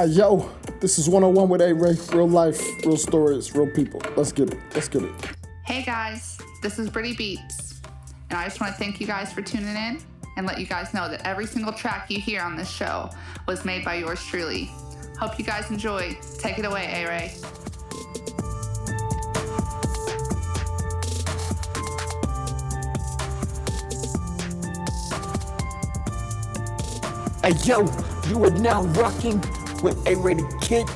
Uh, yo, this is 101 with A Ray. Real life, real stories, real people. Let's get it. Let's get it. Hey guys, this is Brittany Beats, and I just want to thank you guys for tuning in and let you guys know that every single track you hear on this show was made by yours truly. Hope you guys enjoy. Take it away, A Ray. Hey yo, you are now rocking with A-rated kid,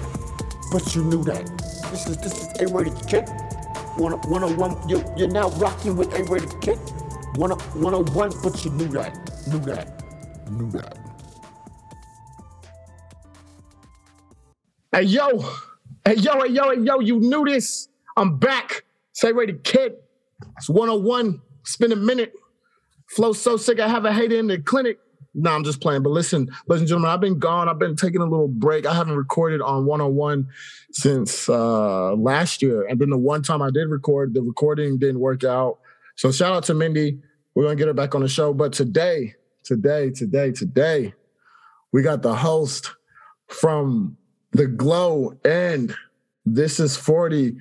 but you knew that. This is this is A-rated kid. 101, you, you're now rocking with A-rated kid. 101, but you knew that. Knew that. Knew that. Hey, yo. Hey, yo, hey, yo, hey, yo, you knew this. I'm back. Say rated kid. It's 101. It's been a minute. Flow so sick, I have a hater in the clinic. No, I'm just playing. But listen, ladies and gentlemen, I've been gone. I've been taking a little break. I haven't recorded on 101 since uh, last year. And then the one time I did record, the recording didn't work out. So shout out to Mindy. We're gonna get her back on the show. But today, today, today, today, we got the host from the Glow and This is 40,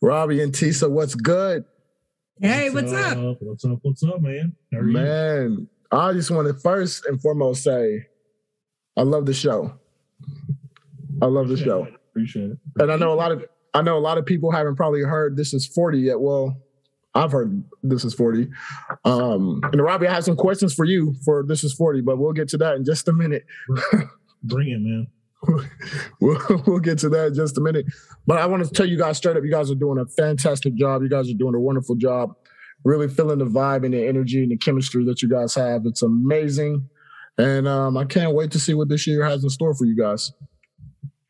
Robbie and Tisa. What's good? Hey, what's, up? What's up? What's up, man? How are you? Man, I just want to first and foremost say, I love the show. I love the Appreciate show. it. Appreciate it. And I know a lot of I know a lot of people haven't probably heard this is 40 yet. Well, I've heard this is 40. Um, and Robbie, I have some questions for you for this is 40, but we'll get to that in just a minute. Bring it, man. we'll, we'll get to that in just a minute. But I want to tell you guys straight up, you guys are doing a fantastic job. You guys are doing a wonderful job. Really feeling the vibe and the energy and the chemistry that you guys have. It's amazing. And um, I can't wait to see what this year has in store for you guys.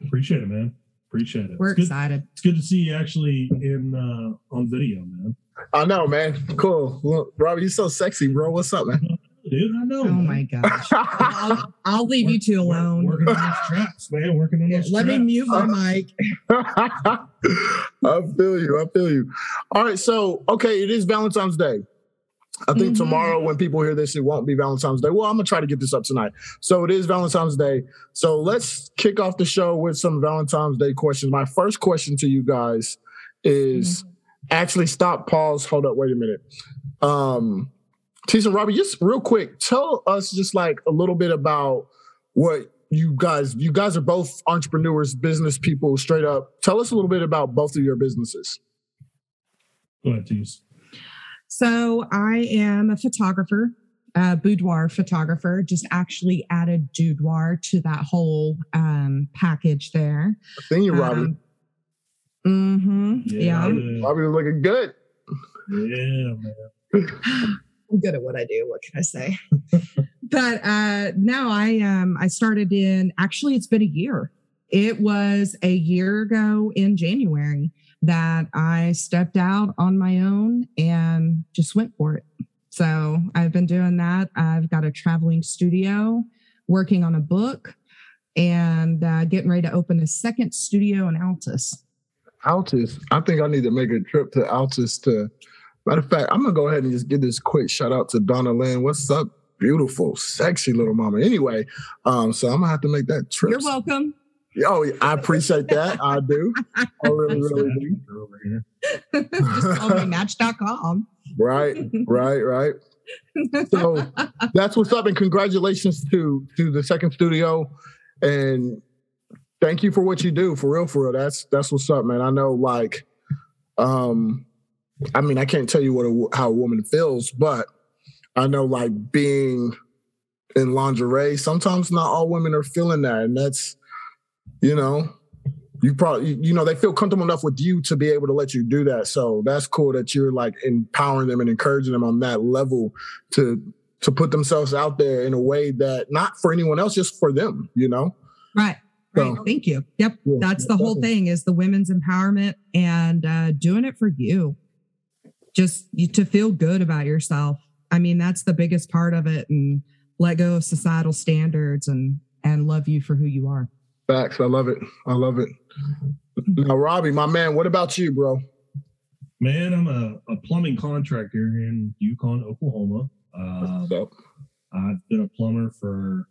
Appreciate it, man. Appreciate it. We're it's good, excited. It's good to see you actually in uh, on video, man. I know, man. Cool. Well, Robbie, you're so sexy, bro. What's up, man? Dude, I know. Oh man. my gosh. I'll, I'll leave you two Work- alone. Working on those traps, man. Working on Yeah, those let me traps. mute my mic. I feel you. I feel you. All right. So, okay, it is Valentine's Day. I think Mhm. tomorrow, when people hear this, it won't be Valentine's Day. Well, I'm gonna try to get this up tonight. So it is Valentine's Day. So let's kick off the show with some Valentine's Day questions. My first question to you guys is actually stop, pause, hold up, wait a minute. Um, Tisa and Robbie, just real quick, tell us just like a little bit about what you guys, you guys are both entrepreneurs, business people, straight up. Tell us a little bit about both of your businesses. Go ahead, Tease. So I am a photographer, a boudoir photographer. Just actually added boudoir to that whole um, package there. Thank you, Robbie. Mm-hmm. Yeah. Yeah, Robbie was looking good. yeah, man. I'm good at what I do. What can I say? but uh no, I um I started in actually it's been a year. It was a year ago in January that I stepped out on my own and just went for it. So I've been doing that. I've got a traveling studio, working on a book, and uh, getting ready to open a second studio in Altus. Altus. I think I need to make a trip to Altus to matter of fact, I'm gonna go ahead and just give this quick shout out to Donna Lynn. What's up? Beautiful, sexy little mama. Anyway, um, so I'm gonna have to make that trip. You're welcome. Oh, I appreciate that. I do. I really, really do. Over here. just call me match.com. Right, right, right. So that's what's up, and congratulations to to the second studio, and thank you for what you do. For real, for real. That's that's what's up, man. I know, like, um, I mean, I can't tell you what a, how a woman feels, but I know, like, being in lingerie, sometimes not all women are feeling that, and that's, you know. You probably, you know, they feel comfortable enough with you to be able to let you do that. So that's cool that you're like empowering them and encouraging them on that level to to put themselves out there in a way that not for anyone else, just for them, you know? Right. Right. So- Thank you. Yep. Yeah, That's the whole thing is the women's empowerment and uh, doing it for you. Just to feel good about yourself. I mean, that's the biggest part of it and let go of societal standards and and love you for who you are. Facts. I love it. I love it. Now, Robbie, my man, what about you, bro? Man, I'm a, a plumbing contractor in Yukon, Oklahoma. Uh, I've been a plumber for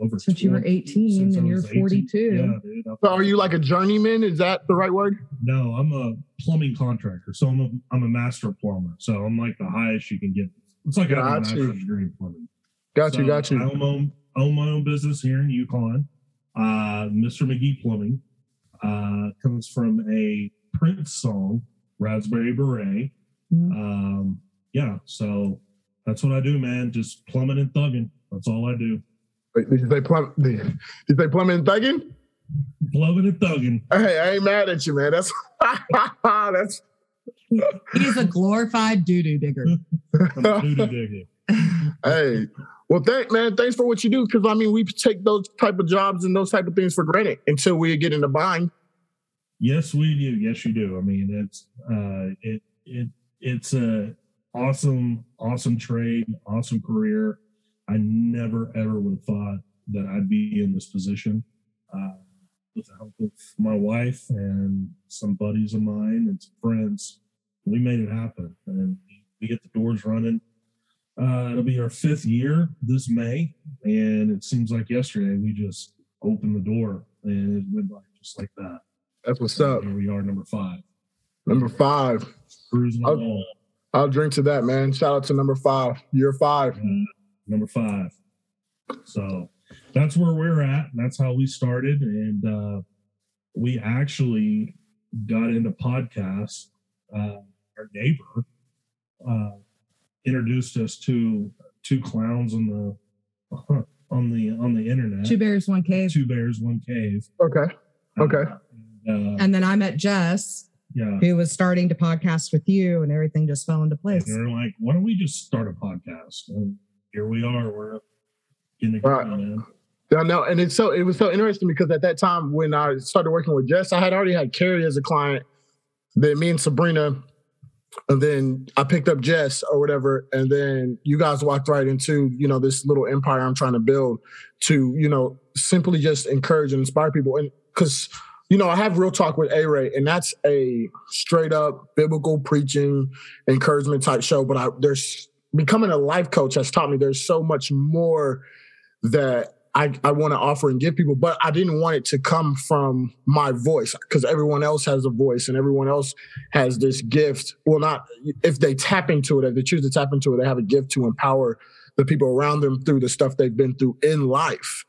over Since you were 18 since I and you're 42. Yeah, dude. So are you like a journeyman? Is that the right word? No, I'm a plumbing contractor. So I'm a, I'm a master plumber. So I'm like the highest you can get. It's like having a Got you. master's degree in plumbing. Got you, So got I you. own my own, own my own business here in Yukon. Uh, Mr. McGee Plumbing uh, comes from a Prince song, Raspberry Beret. Mhm. Um, yeah, so that's what I do, man. Just plumbing and thugging. That's all I do. Wait, Did you say plum? Did you say plumbing and thugging? Plumbing and thugging. Hey, I ain't mad at you, man. That's that's He's a glorified doo doo digger. Doo-doo digging. hey. Well, thank man. Thanks for what you do. Because I mean, we take those type of jobs and those type of things for granted until we get in the bind. Yes, we do. Yes, you do. I mean, it's uh, it it it's a awesome, awesome trade, awesome career. I never ever would have thought that I'd be in this position. Uh, with the help of my wife and some buddies of mine and some friends, we made it happen, and we get the doors running. Uh, it'll be our fifth year this May, and it seems like yesterday we just opened the door and it went by just like that. That's what's up. Here we are, number five. Number five. Cruising along. I'll drink to that, man. Shout out to number five. Year five. Uh, number five. So that's where we're at. That's how we started. And uh, we actually got into podcasts. Uh, our neighbor uh, introduced us to two clowns on the on the on the internet. Two bears, one cave. Two bears, one cave. Okay. Okay. And, uh, And then I met Jess, yeah. who was starting to podcast with you, and everything just fell into place. And place. they're like, why don't we just start a podcast? And here we are. We're getting it Right. going, man. Yeah, no, and it's so it was so interesting because at that time when I started working with Jess, I had already had Carrie as a client. Then me and Sabrina, and then I picked up Jess or whatever, and then you guys walked right into you know this little empire I'm trying to build to you know simply just encourage and inspire people, and because you know I have real talk with A Ray, and that's a straight up biblical preaching encouragement type show. But I there's becoming a life coach has taught me there's so much more that I, I want to offer and give people, but I didn't want it to come from my voice because everyone else has a voice and everyone else has this gift. Well, not if they tap into it, if they choose to tap into it, they have a gift to empower the people around them through the stuff they've been through in life.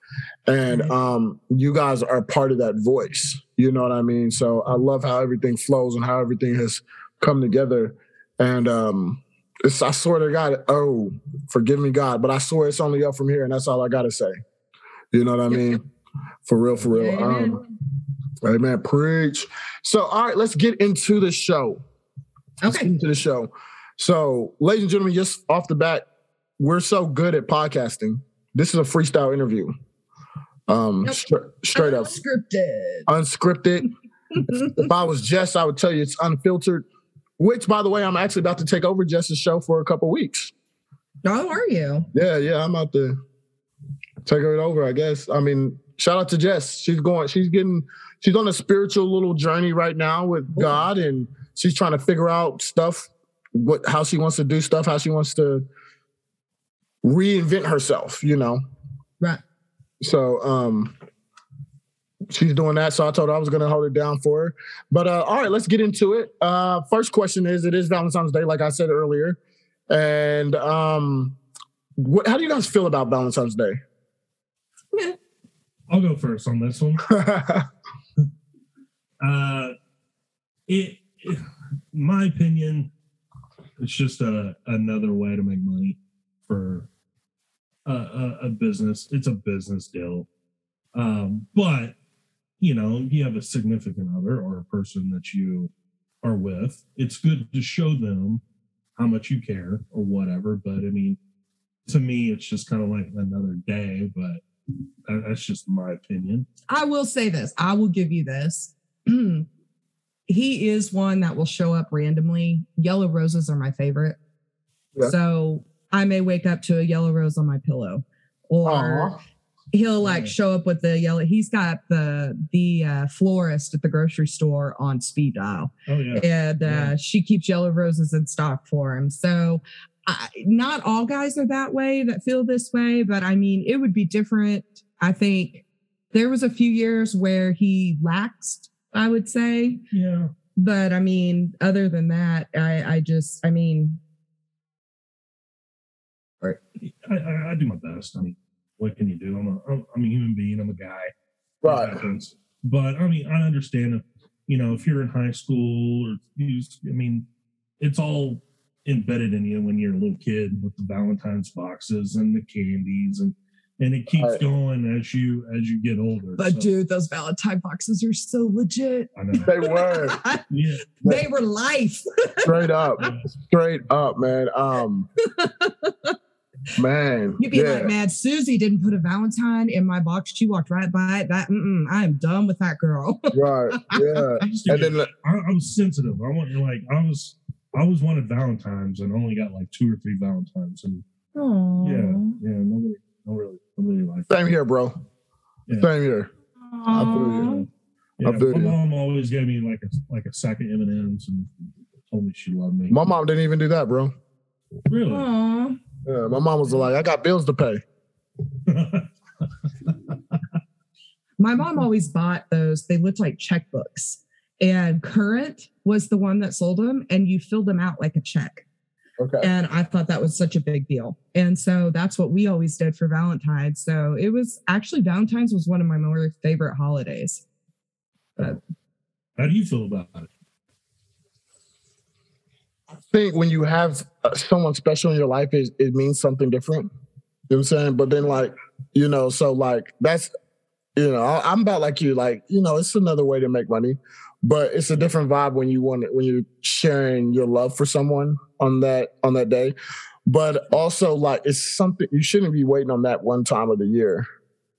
And um, you guys are part of that voice. You know what I mean? So I love how everything flows and how everything has come together. And um, it's, I swear to God, oh, forgive me, God, but I swear it's only up from here, and that's all I gotta say. You know what I mean? For real, for real. Amen. Um, amen. Preach. So, all right, let's get into the show. Let's get Okay. into the show. So, ladies and gentlemen, just off the bat, we're so good at podcasting. This is a freestyle interview. Um, Yep. stra- straight up, Scripted. unscripted. if I was Jess, I would tell you it's unfiltered. Which, by the way, I'm actually about to take over Jess's show for a couple weeks. Oh, are you? Yeah, yeah, I'm about to take it over. I guess. I mean, shout out to Jess. She's going. She's getting. She's on a spiritual little journey right now with God, and she's trying to figure out stuff. What, how she wants to do stuff, how she wants to reinvent herself. You know. Right. So, um, she's doing that. So I told her I was going to hold it down for her. But uh, all right, let's get into it. Uh, first question is: It is Valentine's Day, like I said earlier, and um, what, how do you guys feel about Valentine's Day? Yeah. I'll go first on this one. Uh, it, it, my opinion, it's just a another way to make money for a, a, a business. It's a business deal. Um, but you know, you have a significant other or a person that you are with. It's good to show them how much you care or whatever. But I mean, to me, it's just kind of like another day. But that's just my opinion. I will say this. I will give you this. he is one that will show up randomly. Yellow roses are my favorite. Yeah. So I may wake up to a yellow rose on my pillow. Or Aw. He'll like show up with the yellow. He's got the the uh, florist at the grocery store on speed dial, Oh yeah. and uh, Yeah. she keeps yellow roses in stock for him. So, I, not all guys are that way that feel this way, but I mean, it would be different I think there was a few years where he laxed, I would say. Yeah. But I mean, other than that, I, I just, I mean, I, I, I do my best. I mean, what can you do? I'm a, I'm, I'm a human being. I'm a guy. Right. But I mean, I understand if, you know, if you're in high school or you, I mean, it's all embedded in you when you're a little kid with the Valentine's boxes and the candies and, and it keeps Right. going as you, as you get older. but So, dude, those Valentine boxes are so legit. I know. They were Yeah. they were life. straight up, straight up, man. Um, man, You'd be yeah. like, man, Susie didn't put a Valentine in my box. She walked right by it. That I am done with that girl. right, yeah. I used to And get- then I, I was sensitive. I want like I was I always wanted Valentines and only got like two or three Valentines and Oh, yeah yeah nobody no really nobody liked same here, bro. Yeah. Same here. I. Yeah, my mom always gave me like a like a sack of M and M's and told me she loved me. My mom didn't even do that, bro. really? Aw. Yeah, my mom was like, I got bills to pay. My mom always bought those. They looked like checkbooks. And Current was the one that sold them, and you filled them out like a check. Okay. And I thought that was such a big deal. And so that's what we always did for Valentine's. So it was actually Valentine's was one of my more favorite holidays. But How do you feel about it? I think when you have uh, someone special in your life, it, it means something different. You know what I'm saying? But then, like, you know, so like that's, you know, I'm about like you, like, you know, it's another way to make money, but it's a different vibe when you want it, when you're sharing your love for someone on that on that day. But also, like, it's something you shouldn't be waiting on that one time of the year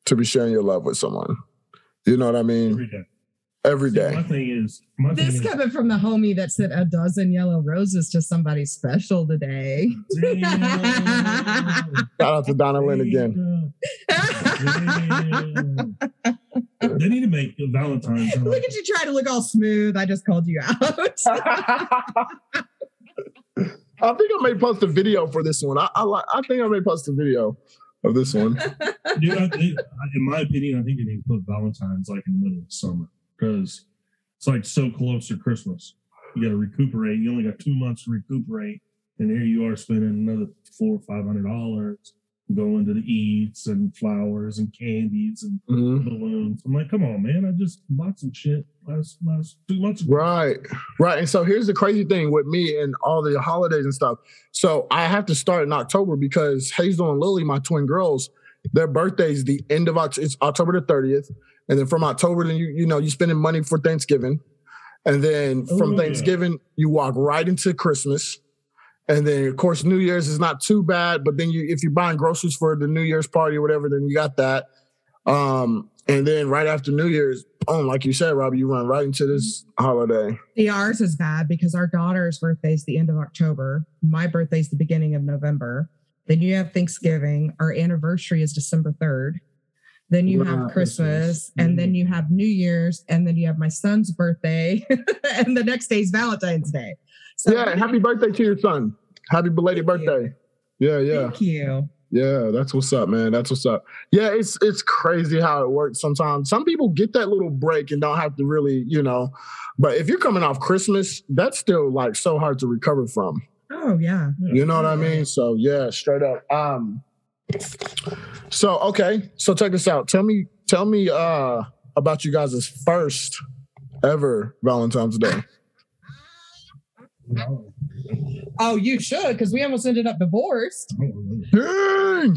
to be sharing your love with someone. You know what I mean? Every day. Every See, My thing is, my thing This is, coming from the homie that sent a dozen yellow roses to somebody special today. Shout out to Donna Lynn again. They need to make Valentine's. Look at you try to look all smooth. I just called you out. I think I may post a video for this one. I I, I think I may post a video of this one. Dude, I think, in my opinion, I think you need to put Valentine's like in the middle of summer because it's like so close to Christmas. You got to recuperate. You only got two months to recuperate, and here you are spending another four or five hundred dollars going to the eats and flowers and candies and Mhm. balloons. I'm like, come on, man! I just bought some shit last last two months ago. Right, right. And so here's the crazy thing with me and all the holidays and stuff. So I have to start in October because Hazel and Lily, my twin girls, their birthdays the end of October. It's October the 30th, and then from October, then you you know you're spending money for Thanksgiving, and then from yeah. Thanksgiving you walk right into Christmas. And then, of course, New Year's is not too bad. But then, you if you're buying groceries for the New Year's party or whatever, then you got that. Um, and then right after New Year's, boom, like you said, Robbie, you run right into this holiday. The ours is bad because our daughter's birthday is the end of October. My birthday's the beginning of November. Then you have Thanksgiving. Our anniversary is December 3rd. Then you Wow, have Christmas, and then you have New Year's, and then you have my son's birthday, and the next day is Valentine's Day. So yeah, happy birthday to your son. Happy belated Thank you. birthday. Yeah, yeah, Thank you. yeah. That's what's up, man. That's what's up. Yeah, it's it's crazy how it works sometimes. Some people get that little break and don't have to really, you know. But if you're coming off Christmas, that's still like so hard to recover from. Oh yeah. You know what I mean? So yeah, straight up. Um so okay, so check this out. Tell me, tell me uh about you guys' first ever Valentine's Day. Oh, Oh, you should, because we almost ended up divorced. I. Dang!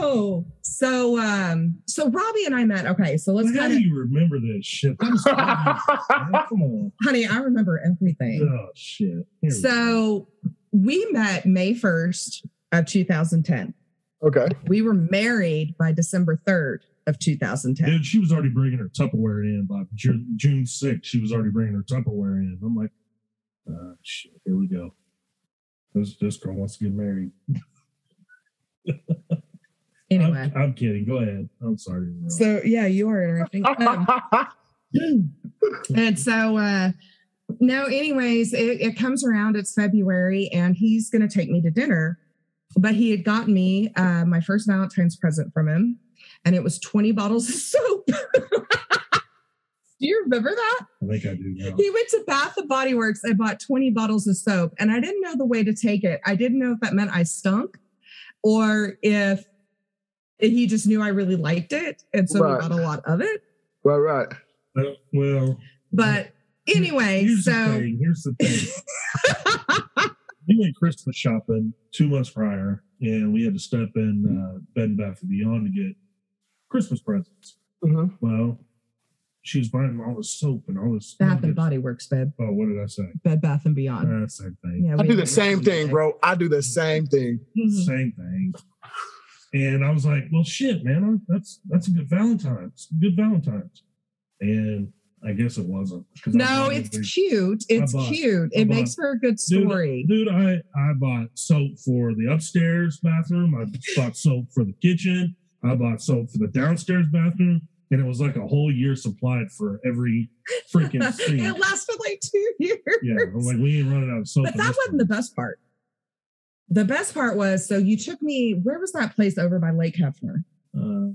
No. So um, so Robbie and I met. Okay, so let's How kind do you remember this shit? I'm sorry. Come on. honey, I remember everything. Oh shit. Here we. So we met May 1st of 2010. Okay. We were married by December 3rd of 2010. Dude, she was already bringing her Tupperware in by Ju- June 6th. She was already bringing her Tupperware in. I'm like, uh, shit, here we go. This, this girl wants to get married. Anyway, I'm, I'm kidding. Go ahead. I'm sorry. to so yeah, you are interrupting. Um, and so uh no anyways it, it comes around it's february and he's going to take me to dinner but he had gotten me uh my first valentine's present from him and it was 20 bottles of soap. Do you remember that? I think I do now. He went to Bath and Body Works and bought 20 bottles of soap. And I didn't know the way to take it. I didn't know if that meant I stunk or if he just knew I really liked it. And so Right. we bought a lot of it. Right, right. Uh, well, But anyway, here's the so thing. Here's the thing. we went Christmas shopping two months prior, and we had to step in uh, Bed and Bath and Beyond to get Christmas presents. Mhm. Well, she was buying all this soap and all this. Bath and Body Works, babe. Oh, what did I say? Bed Bath and Beyond. Uh, same thing. Yeah, I do the same it. thing, bro. I do the same thing. Mhm. Same thing. And I was like, well, shit, man, that's that's a good Valentine's. Good Valentine's. And I guess it wasn't. No, it's everything. cute. It's bought- cute. It makes for a good story. Dude, I, I bought soap for the upstairs bathroom. I bought soap for the kitchen. I bought soap for the downstairs bathroom. And it was like a whole year supplied for every freaking scene. it lasted like two years. yeah. I'm like, we ain't running out of soap. But that wasn't the best part. The best part was so you took me, where was that place over by Lake Hefner? Uh,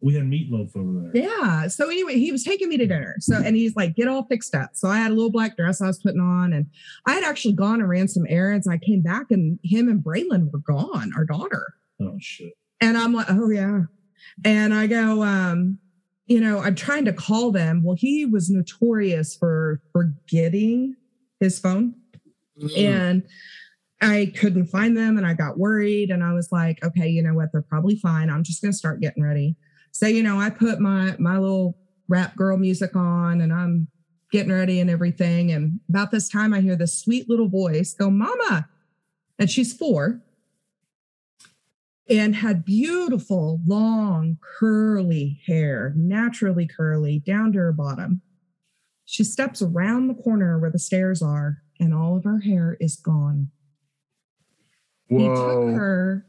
we had meatloaf over there. Yeah. So anyway, he was taking me to dinner. So and he's like, get all fixed up. So I had a little black dress I was putting on, and I had actually gone and ran some errands. I came back and him and Braylon were gone, our daughter. Oh, shit. And I'm like, oh yeah. And I go, um, you know, I'm trying to call them. Well, he was notorious for forgetting his phone. Mm. and I couldn't find them and I got worried and I was like, okay, you know what? They're probably fine. I'm just going to start getting ready. So, you know, I put my my little rap girl music on and I'm getting ready and everything and about this time I hear this sweet little voice go, "Mama." And she's 4 and had beautiful long curly hair, naturally curly down to her bottom. She steps around the corner where the stairs are, and all of her hair is gone. He took her,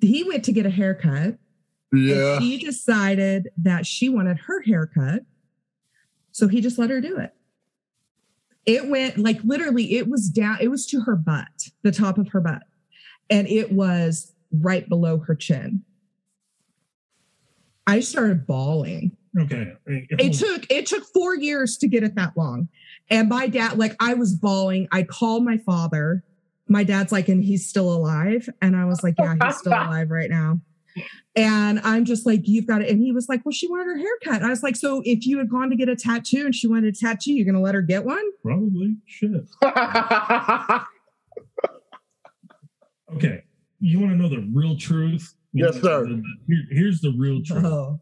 he went to get a haircut. Yeah. And she decided that she wanted her haircut. So he just let her do it. It went like literally, it was down, it was to her butt, the top of her butt. And it was right below her chin. I started bawling Okay. it took it took four years to get it that long and my dad like i was bawling i called my father my dad's like and he's still alive and i was like yeah he's still alive right now and i'm just like you've got it and he was like well she wanted her haircut i was like so if you had gone to get a tattoo and she wanted a tattoo you're gonna let her get one Probably. Shit. Okay. You want to know the real truth? You Yes, sir. the- the- here- here's the real truth. oh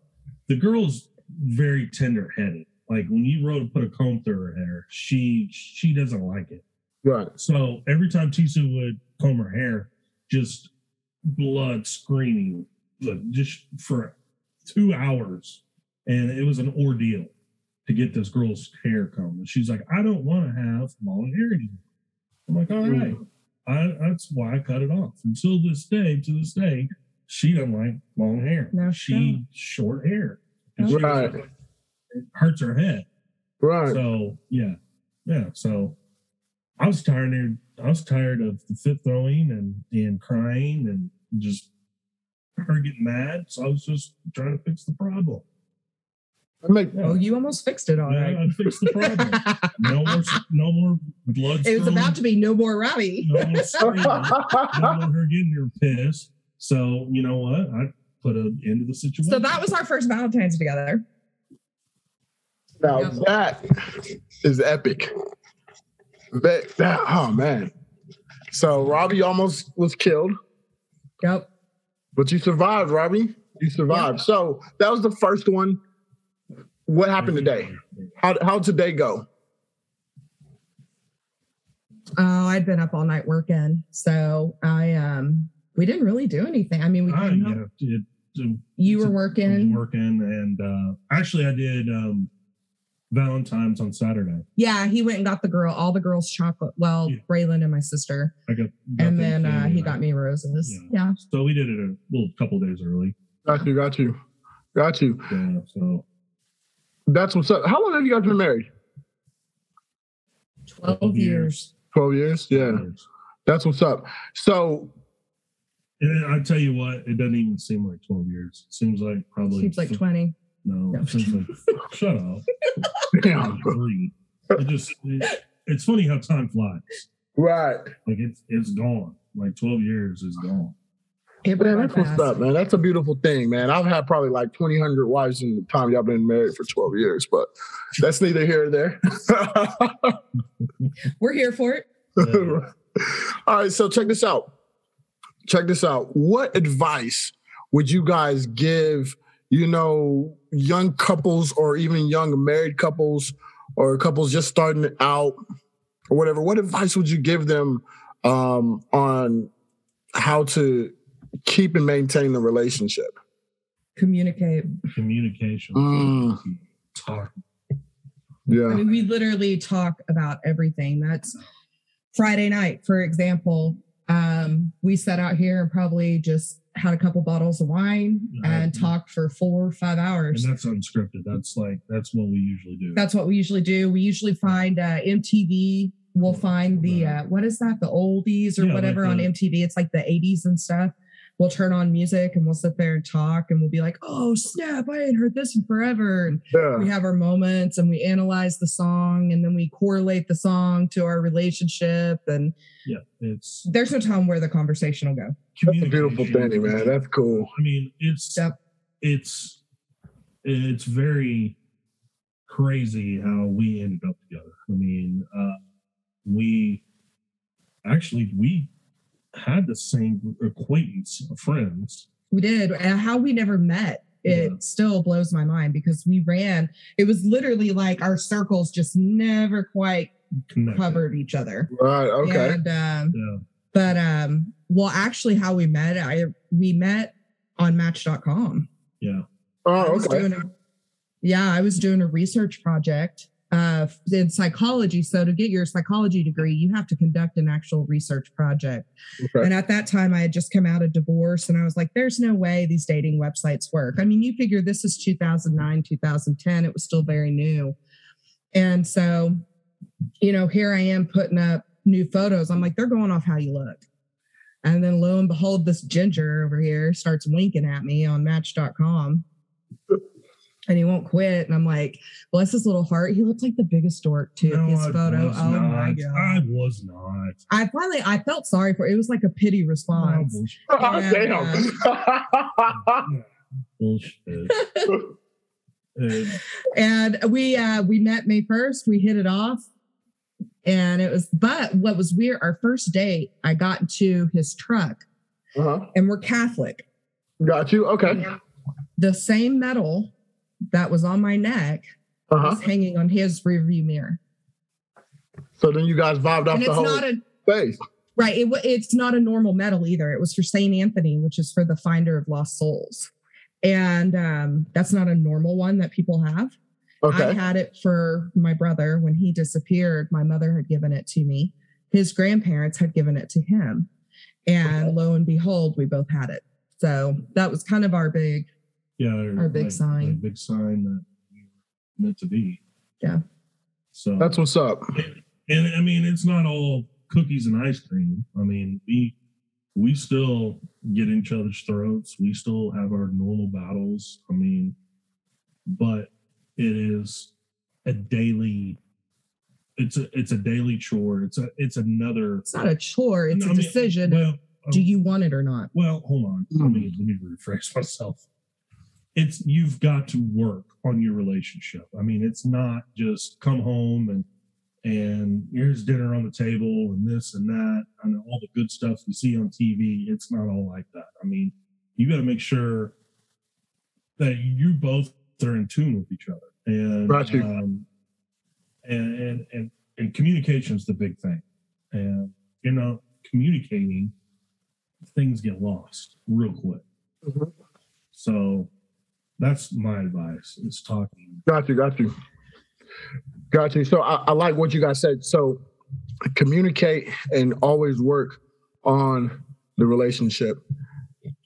The girl's very tender headed. Like when you wrote to put a comb through her hair, she she doesn't like it. right. So every time Tisa would comb her hair, just blood screaming, like, just for two hours, and it was an ordeal to get this girl's hair combed. And she's like, "I don't want to have long hair anymore." I'm like, "All Mm. I, that's why I cut it off." Until this day, to this day, she doesn't like long hair. No she short hair. And Right. like, it hurts her head. Right. So yeah, yeah. So I was tired. I was tired of the fit throwing and and crying and just her getting mad. So I was just trying to fix the problem. I make Yeah, oh you almost fixed it all yeah right I fixed the problem. no more, no more blood. it was about to be no more Robbie. No more screaming. no more her getting her pissed. So you know what? I put an end to the situation. so that was our first valentine's together now Yep. that is epic. That, that oh man. So Robbie almost was killed, yep but you survived, Robbie. You survived. So that was the first one. What happened today? How how'd today go? Oh, I'd been up all night working. So I um we didn't really do anything. I mean, we I, came yeah, it, it, you were I was working. working, and uh, actually, I did um, Valentine's on Saturday. Yeah, he went and got the girl, all the girls chocolate. Well, Yeah. Braylon and my sister. I got, got and then uh, he got me roses. Yeah. Yeah. So we did it a little couple days early. Got you, got you. Got you. Yeah, so That's what's up. How long have you guys been married? 12 years. 12 years? Yeah. That's what's up. So And I tell you what, it doesn't even seem like 12 years. It seems like probably Seems like 20. No, No. like shut up. Damn. Three. It just it, it's funny how time flies. Right. Like it's it's gone. Like 12 years is gone. It Man, went that's what's up, man. That's a beautiful thing, man. I've had probably like 2,000 wives in the time y'all been married for 12 years, but that's neither here nor there. We're here for it. All right, so check this out. Check this out. What advice would you guys give, you know, young couples or even young married couples or couples just starting out or whatever? What advice would you give them um, on how to keep and maintain the relationship? Communicate. Communication. Mm. Talk. I Yeah. mean, we literally talk about everything. That's Friday night, for example. Um, we sat out here and probably just had a couple bottles of wine and talked for four or five And hours. that's unscripted. That's like that's what we usually do. That's what we usually do. We usually find uh, MTV. We'll find the uh, what is that? The oldies or Yeah, like whatever on MTV. It's like the 80s and stuff. We'll turn on music and we'll sit there and talk and we'll be like, "Oh snap! I ain't heard this in forever." And we have our moments and we analyze the song and then we correlate the song to our relationship and yeah, it's there's no time where the conversation will go. That's a beautiful communication. thing, man. That's cool. I mean, it's Yep. it's it's very crazy how we ended up together. I mean, uh, we actually we had the same acquaintance of friends. We did. And how we never met, it Yeah. still blows my mind because we ran. It was literally like our circles just never quite Connected. covered each other. Right. Okay. And um, Yeah. but um, well, actually, how we met, I we met on Match.com. Yeah. Oh, okay. doing a, yeah, I was doing a research project uh, in psychology. So to get your psychology degree, you have to conduct an actual research project. Okay. And at that time, I had just come out of divorce, and I was like, "There's no way these dating websites work." I mean, you figure this is 2009, 2010; it was still very new, and so, you know, here I am putting up new photos. I'm like, they're going off how you look. And then lo and behold, this ginger over here starts winking at me on match.com. And he won't quit. And I'm like, bless his little heart. He looked like the biggest dork too. No, his I photo. was Oh my. God. I was not. I finally I felt sorry for it. It was like a pity Oh, response. bullshit. Damn. bullshit. Uh, and we uh we met May 1st. We hit it off. And it was, but what was weird, our first date, I got into his truck uh-huh. and we're Catholic. Got you. Okay. The same medal that was on my neck Uh-huh. was hanging on his rearview mirror. So then you guys vibed off And the it's whole not a face. right. It, it's not a normal medal either. It was for Saint Anthony, which is for the finder of lost souls, and um, that's not a normal one that people have. I had it for my brother when he disappeared. My mother had given it to me. His grandparents had given it to him, and lo and behold, we both had it. So that was kind of our big. Yeah, Our big sign. A big sign that we were meant to be. Yeah. So That's what's up. and I mean, it's not all cookies and ice cream. I mean, we we still get in each other's throats. We still have our normal battles. I mean, but it is a daily. It's a it's a daily chore. It's a it's another. It's not a chore. It's I a mean, decision. Well, Do um, you want it or not? well, hold on. Let me let me rephrase myself. It's you've got to work on your relationship. I mean, it's not just come home and and here's dinner on the table and this and that and all the good stuff we see on TV. It's not all like that. I mean, you got to make sure that you both are in tune with each other and you. um, and and and and communication is the big thing. And you know, communicating things get lost real quick. Mhm. So that's my advice is talking. Got you. Got you. Got you. So I, I like what you guys said. So communicate and always work on the relationship.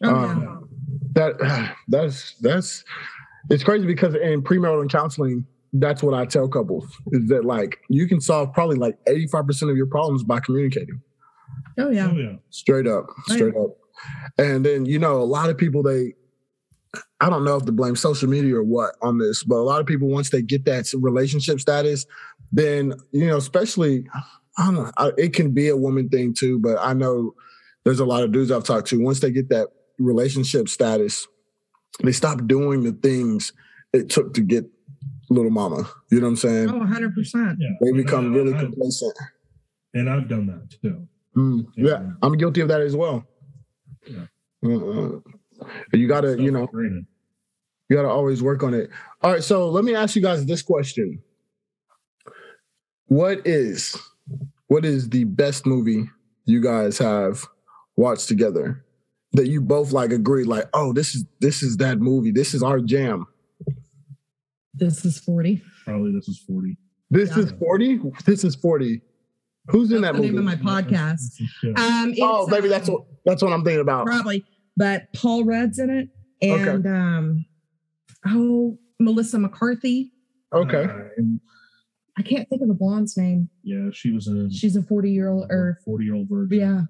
Oh, Um, that that's that's it's crazy because in premarital counseling that's what i tell couples is that like you can solve probably like 85% of your problems by communicating oh yeah. Oh yeah. straight up Right. straight up And then, you know, a lot of people they I don't know if to blame social media or what on this, but a lot of people once they get that relationship status, then you know, especially I don't know, I, it can be a woman thing too, but I know there's a lot of dudes I've talked to. Once they get that relationship status, they stop doing the things it took to get little mama. You know what I'm saying? Oh, 100 percent. Yeah. They And become I- really I- complacent. and I've done that too. Mm, yeah, I'm guilty of that as well. Yeah. You gotta, you know, Self-agreement. you gotta always work on it. All right, so let me ask you guys this question: What is, what is the best movie you guys have watched together that you both like agree like, oh, this is this is that movie, this is our jam. This is 40. Probably this is 40. This Yeah. is forty. This is forty. Who's in That's that the name movie? of my podcast. Yeah. Um, oh, maybe that's um, what that's what I'm thinking about. probably, but Paul Rudd's in it, Okay. and um, oh, Melissa McCarthy. Okay. Uh, I can't think of the blonde's name. yeah, she was a. She's a 40 year old, or 40 year old virgin. yeah.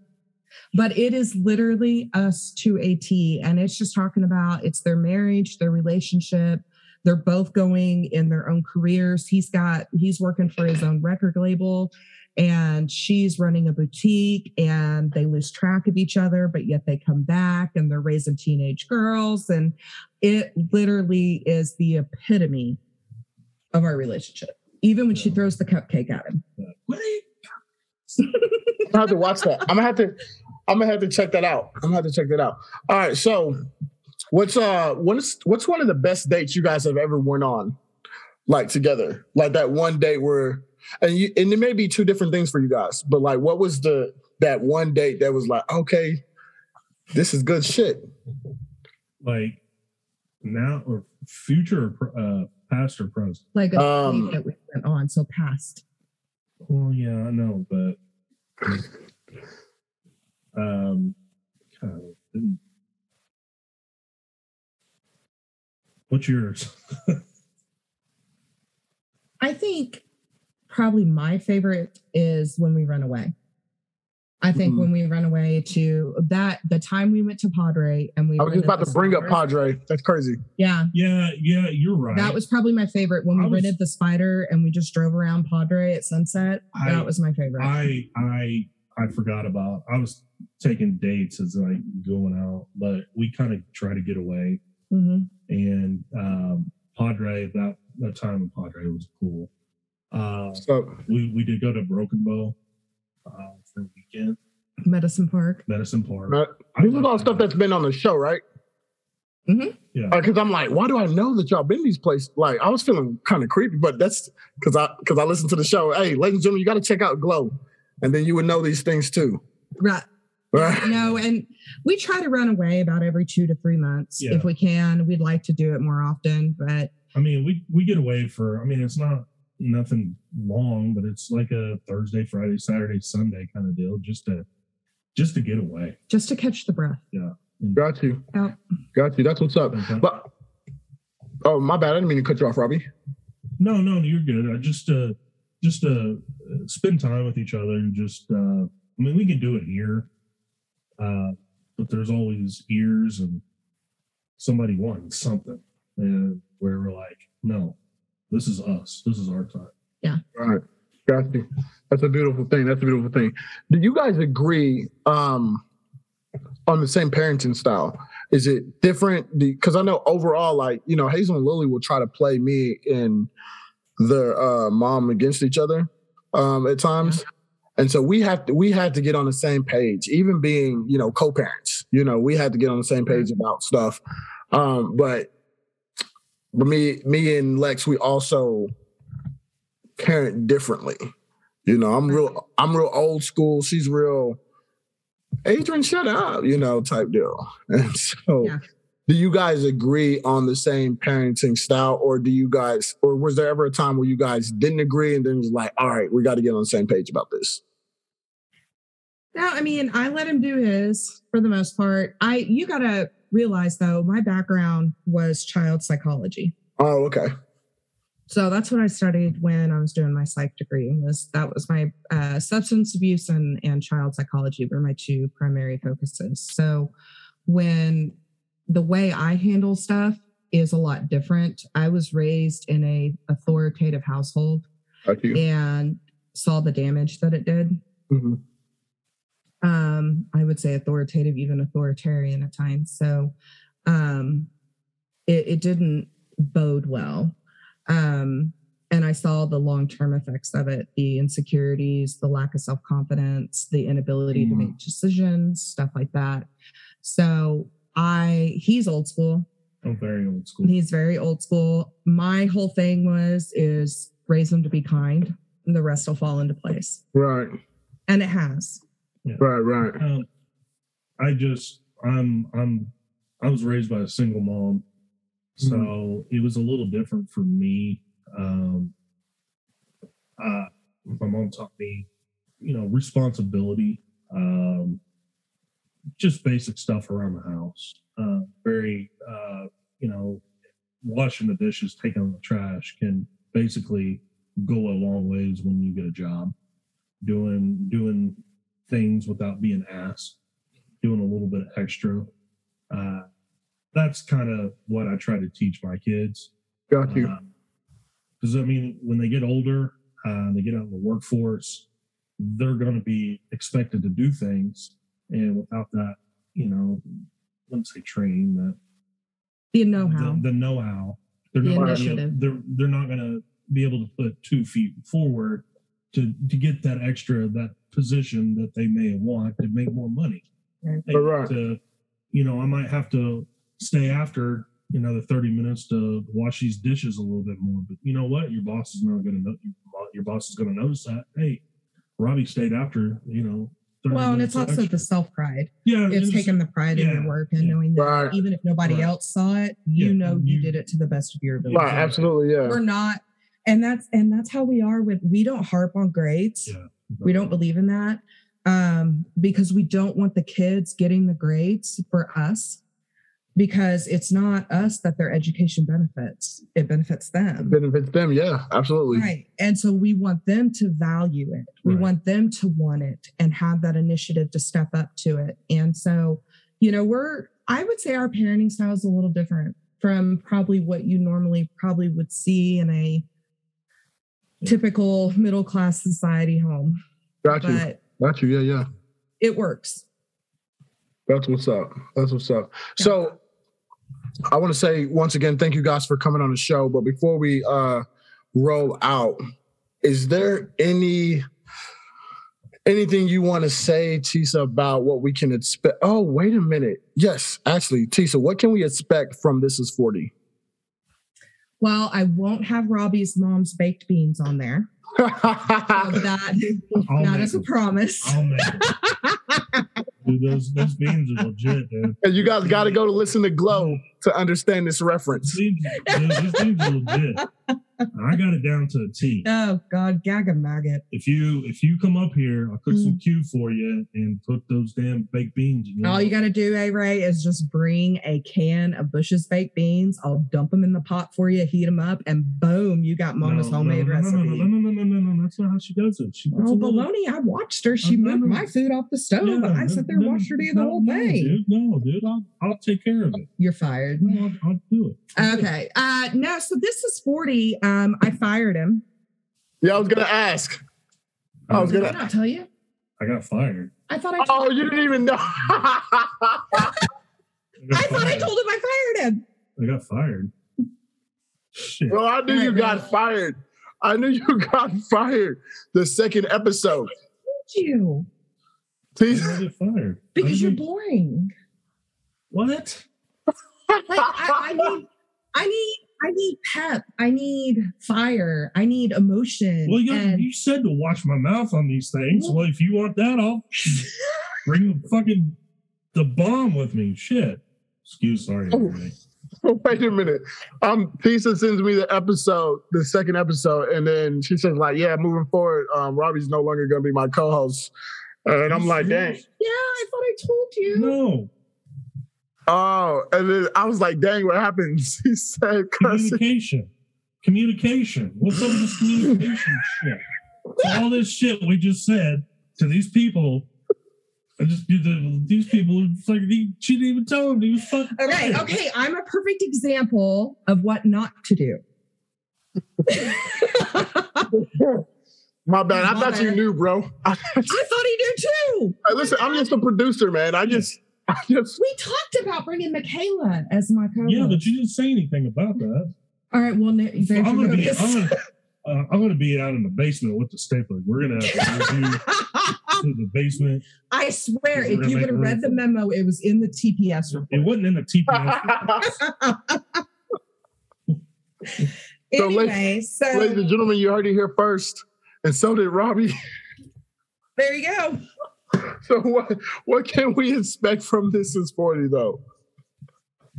But it is literally us to a T, and it's just talking about it's their marriage, their relationship. They're both going in their own careers. He's got he's working for his own record label, and she's running a boutique, and they lose track of each other, but yet they come back, and they're raising teenage girls, and it literally is the epitome of our relationship. Even when she throws the cupcake at him. What are you- I'm gonna have to watch that. I'm gonna have to. I'm gonna have to check that out. I'm gonna have to check that out. All right. So, what's uh, what's what's one of the best dates you guys have ever went on, like together, like that one date where, and you, and it may be two different things for you guys, but like, what was the that one date that was like, okay, this is good shit. like now or future or uh, past or present? like a Um, date that we went on, so past. Well, yeah, I know, but um, God, didn't- what's yours? I think probably my favorite is when we run away. I think Mhm. when we run away to that the time we went to Padre and we I was just about to bring up. Padre. That's crazy. Yeah, Yeah, yeah, you're right. that was probably my favorite when we was- rented the spider and we just drove around Padre at sunset. I- that was my favorite. I I I forgot about. I was taking dates as like going out, but we kind of try to get away. Mhm. And um, Padre that that time in Padre was cool. Uh, So we we did go to Broken Bow uh, for a weekend, Medicine Park. Medicine Park. uh, this is all stuff that's been on the show, right? Mhm. Yeah. Because I'm like, why do I know that y'all been these places? Like, I was feeling kind of creepy, but that's because I because I listened to the show. Hey, ladies and gentlemen, you got to check out Glow, and then you would know these things too. Right. Right? No, and we try to run away about every two to three months Yeah. if we can. We'd like to do it more often, but I mean, we we get away for. I mean, it's not nothing long, but it's like a Thursday, Friday, Saturday, Sunday kind of deal, just to just to get away. just to catch the breath. Yeah, got you, Yep. got you. That's what's up. But oh, my bad. I didn't mean to cut you off, Robbie. No, no, you're good. I just uh just uh spend time with each other and just uh I mean we can do it here. Uh but there's always ears and somebody wants something and where we're like, no, this is us. This is our time. All right, got you. That's a beautiful thing. That's a beautiful thing. Do you guys agree um, on the same parenting style? Is it different? Because I know overall, like you know, Hazel and Lily will try to play me and the uh, mom against each other um, at times, and so we have to we had to get on the same page. Even being you know co-parents, you know, we had to get on the same page about stuff. Um, but but me me and Lex, we also parent differently. You know, I'm real mm-hmm. I'm real old school. She's real Adrian, shut up, you know, type deal. And so Yeah. do you guys agree on the same parenting style or do you guys or was there ever a time where you guys didn't agree and then it was like, all right, we got to get on the same page about this? No, I mean, I let him do his for the most part. I you gotta realize though, my background was child psychology. Oh, okay. so that's what I studied when I was doing my psych degree. Was that was my uh, substance abuse and and child psychology were my two primary focuses. So when the way I handle stuff is a lot different. I was raised in a authoritative household and saw the damage that it did. Mhm. Um, I would say authoritative, even authoritarian at times. So um, it, it didn't bode well. Um, and I saw the long term effects of it the insecurities, the lack of self confidence, the inability to Mhm. make decisions, stuff like that. So I, he's old school. I'm very old school. He's very old school. My whole thing was is raise him to be kind, and the rest will fall into place. Right, And it has. Right, right. Um, I just I'm I'm I was raised by a single mom, so Mm-hmm. it was a little different for me. Um, uh, my mom taught me, you know, responsibility, um, just basic stuff around the house. Uh, very, uh, you know, washing the dishes, taking out the trash can basically go a long ways when you get a job. Doing doing things without being asked, doing a little bit extra. Uh, that's kind of what I try to teach my kids. Got you. Because I mean, when they get older, uh, they get out in the workforce, they're going to be expected to do things, and without that, you know, let's say training, that The know how. the, the know-how, they're The not gonna be able- initiative. they're they're not going to be able to put two feet forward to to get that extra that position that they may want to make more money. Right. They Right. To, you know, I might have to stay after another 30 minutes to wash these dishes a little bit more. But you know what? Your boss is not going to know. Your boss is going to notice that. Hey, Robbie stayed after. You know. well, and it's also extra. the self pride. yeah. It's it's- taking the pride in your work and yeah. knowing that Right. even if nobody Right. else saw it, you Yeah, know you, you- did it to the best of your ability. Right, absolutely, yeah. We're not, and that's and that's how we are with. We don't harp on grades. Yeah. We don't believe in that um, because we don't want the kids getting the grades for us because it's not us that their education benefits. It benefits them. Benefits them, yeah, absolutely. Right. And so we want them to value it. We Right. want them to want it and have that initiative to step up to it. And so, you know, we're, I would say our parenting style is a little different from probably what you normally probably would see in a typical middle class society home. Got you. But Got you. Yeah, yeah. it works. That's what's up. That's what's up. So I want to say once again, thank you guys for coming on the show. But before we uh roll out, is there any anything you want to say, Tisa, about what we can expect? Oh, wait a minute. Yes, actually, Tisa, what can we expect from This Is 40? Well, I won't have Robbie's mom's baked beans on there. So that, I'll that make is a promise. I'll make it. Dude, those those beans are legit, dude. and you guys got to go to listen to Glow to understand this reference. These beans, dude, these legit. I got it down to a T. Oh God, gag a maggot. If you if you come up here, I'll cook some mm. Q for you and put those damn baked beans in. your All you got to do, A Ray, is just bring a can of Bush's baked beans. I'll dump them in the pot for you, heat them up, and boom, you got Mama's No, homemade no, no, recipe. No, no, no, no, no, no, no, That's not how she does it. She Oh, little- baloney! I watched her. She no, moved no. my food off the stove, Yeah, I sat there no, and watched her do the no, whole no, thing. Dude, no, dude, I'll, I'll take care of it. You're fired. No, I'll, I'll do it. I'll do it. Okay. Uh no, so this is 40. Um, I fired him. Yeah, I was gonna ask. I was gonna. not tell you? I got fired. I thought I Oh, you didn't even know. I, I thought I told him I fired him. I got fired. Shit. well, I knew you Right, got right. fired. I knew you got fired. The second episode. Did you? Why Please. did I get fired? Because I you're mean, boring. What? Like I, I need I need I need pep. I need fire. I need emotion. Well, you, and you said to watch my mouth on these things. Well, if you want that, I'll bring the fucking the bomb with me. Shit. Excuse, sorry. Oh. everybody. Wait a minute. Um, Tisa sends me the episode, the second episode, and then she says, like, yeah, moving forward, um, Robbie's no longer gonna be my co-host. And I'm like, dang. yeah, I thought I told you. No Oh, and then I was like, dang, what happened? She said, cussing. communication. communication. What's up with this communication shit? All this shit we just said to these people. I just these people. It's like he, she didn't even tell him he was fucking. Okay, fine. okay. I'm a perfect example of what not to do. My bad. I My thought you knew, bro. I, I thought he knew too. listen, I'm just a producer, man. I just, I just. We talked about bringing Michaela as my co-host. Yeah, but you didn't say anything about that. all right. Well, there, there's I'm gonna be. I'm gonna. Uh, I'm gonna be out in the basement with the stapler. We're gonna have to review to the basement. I swear, if you would have read the memo, it was in the TPS report. It wasn't in the TPS. So, ladies- anyway, so Ladies and gentlemen, you heard it here first, and so did Robbie. there you go. So what what can we expect from this is 40 though?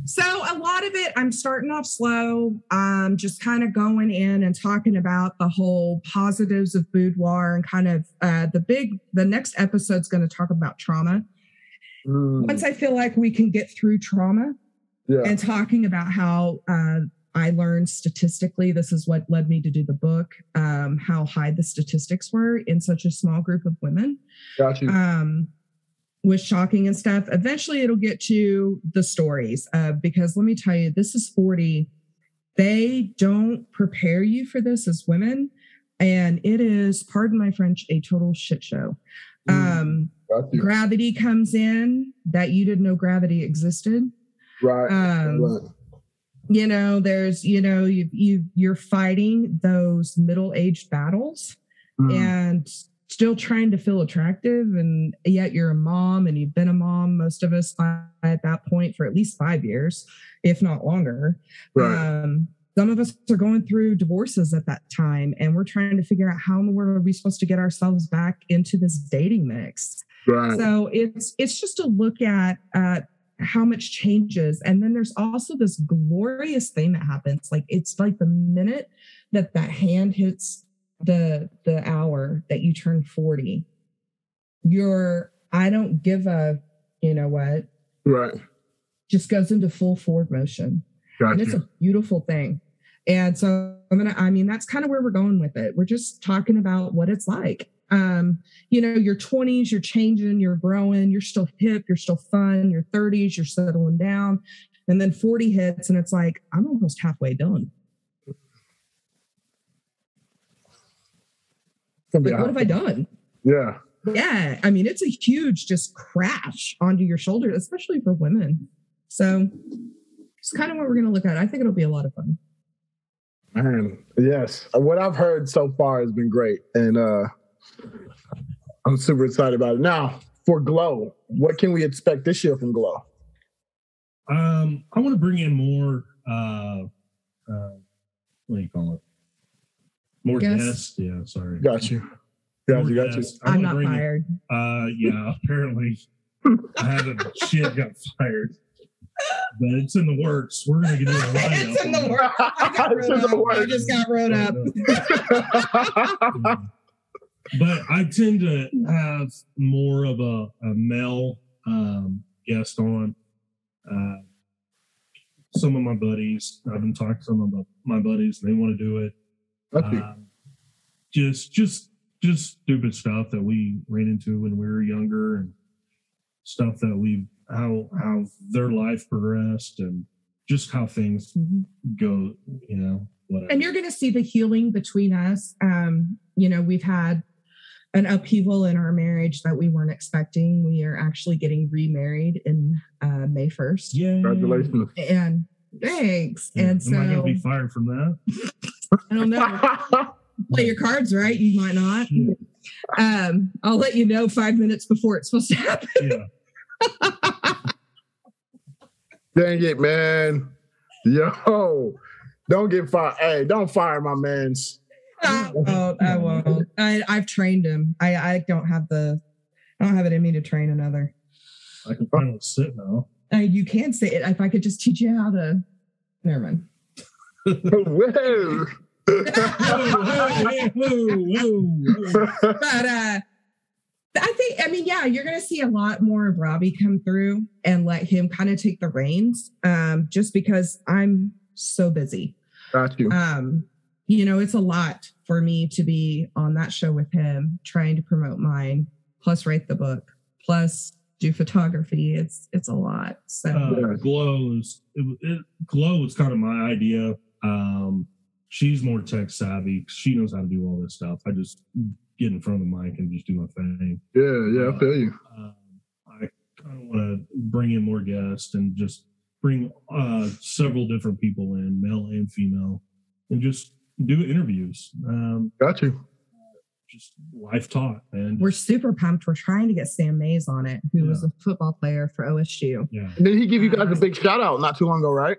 So a lot of it, I'm starting off slow. Um, just kind of going in and talking about the whole positives of boudoir and kind of uh, the big. The next episode's going to talk about trauma. Mm, Once I feel like we can get through trauma yeah. and talking about how uh, I learned statistically, this is what led me to do the book. Um, how high the statistics were in such a small group of women. Got you. um, was shocking and stuff. Eventually, it'll get to the stories uh, because let me tell you, this is 40. They don't prepare you for this as women. And it is, pardon my French, a total shit show. Mm, Um, gravity comes in that you didn't know gravity existed. Right. Um, right. You know, there's, you know, you, you you're fighting those middle-aged battles Mm, and still trying to feel attractive and yet you're a mom and you've been a mom most of us by at that point for at least five years if not longer right. um, some of us are going through divorces at that time and we're trying to figure out how in the world are we supposed to get ourselves back into this dating mix right. so it's it's just a look at uh, how much changes. And then there's also this glorious thing that happens. Like it's like the minute that that hand hits the the hour that you turn 40 you're i don't give a you know what right. just goes into full forward motion. Got and it's a beautiful thing. And so i'm gonna i mean that's kind of where we're going with it. We're just talking about what it's like um you know your 20s you're changing you're growing you're still hip you're still fun your 30s you're settling down. And then 40 hits and it's like i'm almost halfway done. Like what have i done? Yeah. yeah. I mean it's a huge just crash onto your shoulder especially for women. So it's kind of what we're going to look at. I think it'll be a lot of fun. Man, yes. What I've heard so far has been great. And uh I'm super excited about it. Now, for Glow, what can we expect this year from Glow? Um, I want to bring in more. Uh, uh, what do you call it? More Guests? guests. Yeah, sorry. Got you. Got More you, got you. guests. I i'm not bring in- fired Uh, yeah, apparently I had a shit got fired, but it's in the works. We're gonna get a lineup. it's in the on it. works I got It's wrote in the up. I just got wrote up. but I tend to have more of a, a male um, guest on. Uh, some of my buddies, I've been talking to some of my buddies, and they want to do it. Got you. Um, just, just, just stupid stuff that we ran into when we were younger, and stuff that we how how their life progressed, and just how things go. You know, whatever. and you're going to see the healing between us um you know we've had an upheaval in our marriage that we weren't expecting we are actually getting remarried in uh may 1st yeah, Congratulations. and thanks Yeah. and Am I going so to be fired from that? i don't know play your cards right you might not Shit. um i'll let you know five minutes before it's supposed to happen Yeah. Dang it, man. Yo, don't get fired. Hey, don't fire my man's. I won't. I won't. I, I've trained him. I, I don't have the, I don't have it in me to train another. I can finally sit now. Uh, you can say it if I could just teach you how to. Never mind. Whoa, whoa, whoa. But uh, I think, I mean, yeah, you're going to see a lot more of Robbie come through and let him kind of take the reins. Um, just because I'm so busy. Got you. um you know it's a lot for me to be on that show with him trying to promote mine plus write the book plus do photography it's it's a lot so Uh, Yeah. Glow is it, it, Glow is kind of my idea. Um, she's more tech savvy. She knows how to do all this stuff. I just get in front of the mic and just do my thing. Yeah, yeah, I feel you. Um, I kind of want to bring in more guests and just bring uh, several different people in, male and female, and just do interviews. Um, Got you. just life taught, and we're super pumped we're trying to get sam mays on it who was a football player for osu yeah, And then he give you guys a big shout out not too long ago, right?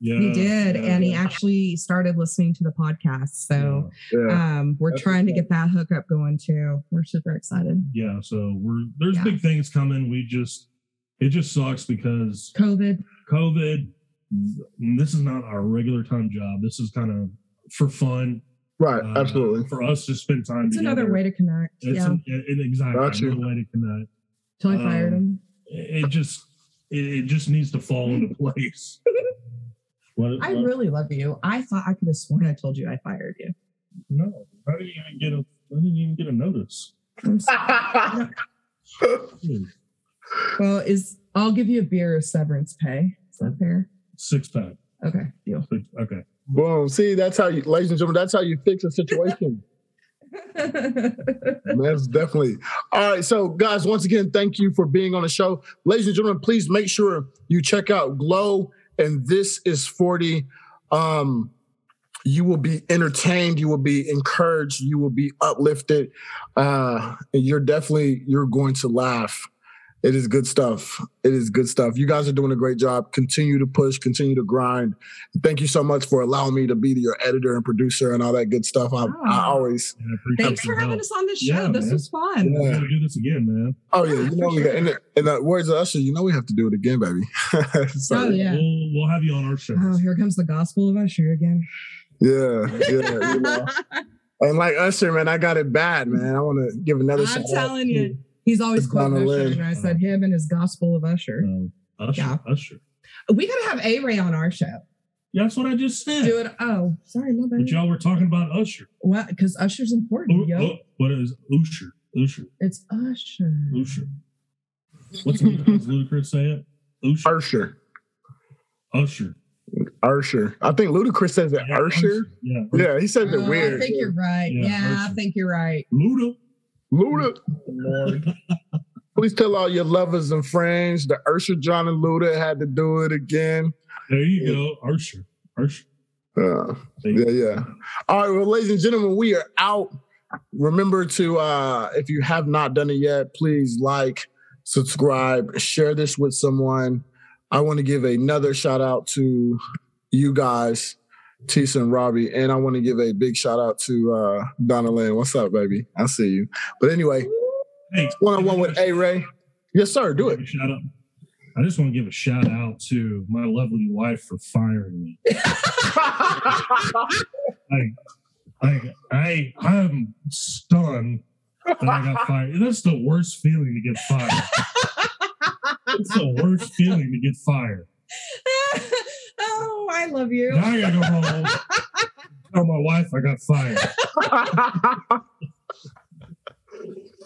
yeah. he did yeah, and he actually started listening to the podcast so Yeah. um we're That's trying to get that hookup going too we're super excited yeah so we're there's Yeah. big things coming we just it just sucks because covid covid this is not our regular time job this is kind of for fun. Right, uh, absolutely. for us to spend time it's another way to connect it's yeah. an, it, exactly Got another way to connect. Till i fired um, him. it, it just it, it just needs to fall into place. What, i really love you. I thought i could have sworn i told you i fired you. No i didn't even get a i didn't even get a notice. I'm sorry. Well is i'll give you a beer of severance pay. Is that fair? six pack. Okay deal. Six- okay Boom. See, that's how you, ladies and gentlemen, that's how you fix a situation. That's definitely all right. So, guys, once again, thank you for being on the show. Ladies and gentlemen, please make sure you check out Glow and This is 40. Um, you will be entertained, you will be encouraged, you will be uplifted. Uh, and you're definitely you're going to laugh. It is good stuff. It is good stuff. You guys are doing a great job. Continue to push, continue to grind. Thank you so much for allowing me to be your editor and producer and all that good stuff. I, I Oh. always And I appreciate Thanks for having help. us on the show. Yeah, this man. was fun. We're Yeah. gonna do this again, man. Oh yeah, you know we got in the, in the words of Usher, you know we have to do it again, baby. so, Oh, yeah. We'll, we'll have you on our show. Oh, here comes the gospel of Usher again. yeah, yeah. You know. And like Usher, man, I got it bad, man. I want to give another I'm shout telling to- you. He's always Donna quoting Usher, Lynn. and I said him and his gospel of Usher. Um, Usher, Yeah. Usher. We gotta have A Ray on our show. Yeah, that's what I just said. Do it. Oh, sorry, my bad. But y'all were talking about Usher. What? Because Usher's important, Oh, yo. oh, what is Usher? Usher. It's Usher. Usher. What's Ludacris, Ludacris say it? Usher. Usher. Usher. Usher. I think Ludacris says it Yeah, Usher. Yeah. Yeah, he says it Oh, I think you're right. Yeah, Yeah, I think you're right. Luda. Luda. Lord. Please tell all your lovers and friends that Usher, Jon, and Luda had to do it again. There you go. Usher. Usher. Uh, yeah, yeah. All right, well, ladies and gentlemen, we are out. Remember to, uh, if you have not done it yet, please like, subscribe, share this with someone. I want to give another shout out to you guys, Tisa and Robbie, and I want to give a big shout out to uh, Donna Lynn. What's up, baby? I see you. But anyway, Hey, one on one with A Ray. Yes, sir. Do it. Shout out. I just want to give a shout out to my lovely wife for firing me. I, I, I, I'm stunned that I got fired. That's the worst feeling to get fired. It's the worst feeling to get fired. oh, I love you. Now I gotta go home. Tell my wife I got fired.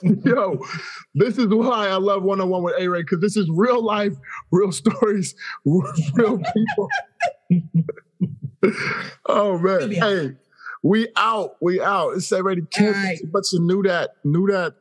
Yo, this is why I love one on one with A Ray because this is real life, real stories, real people. oh man, We'll be out. hey, we out, we out. It's already Ray the kid, All right. but you knew that, knew that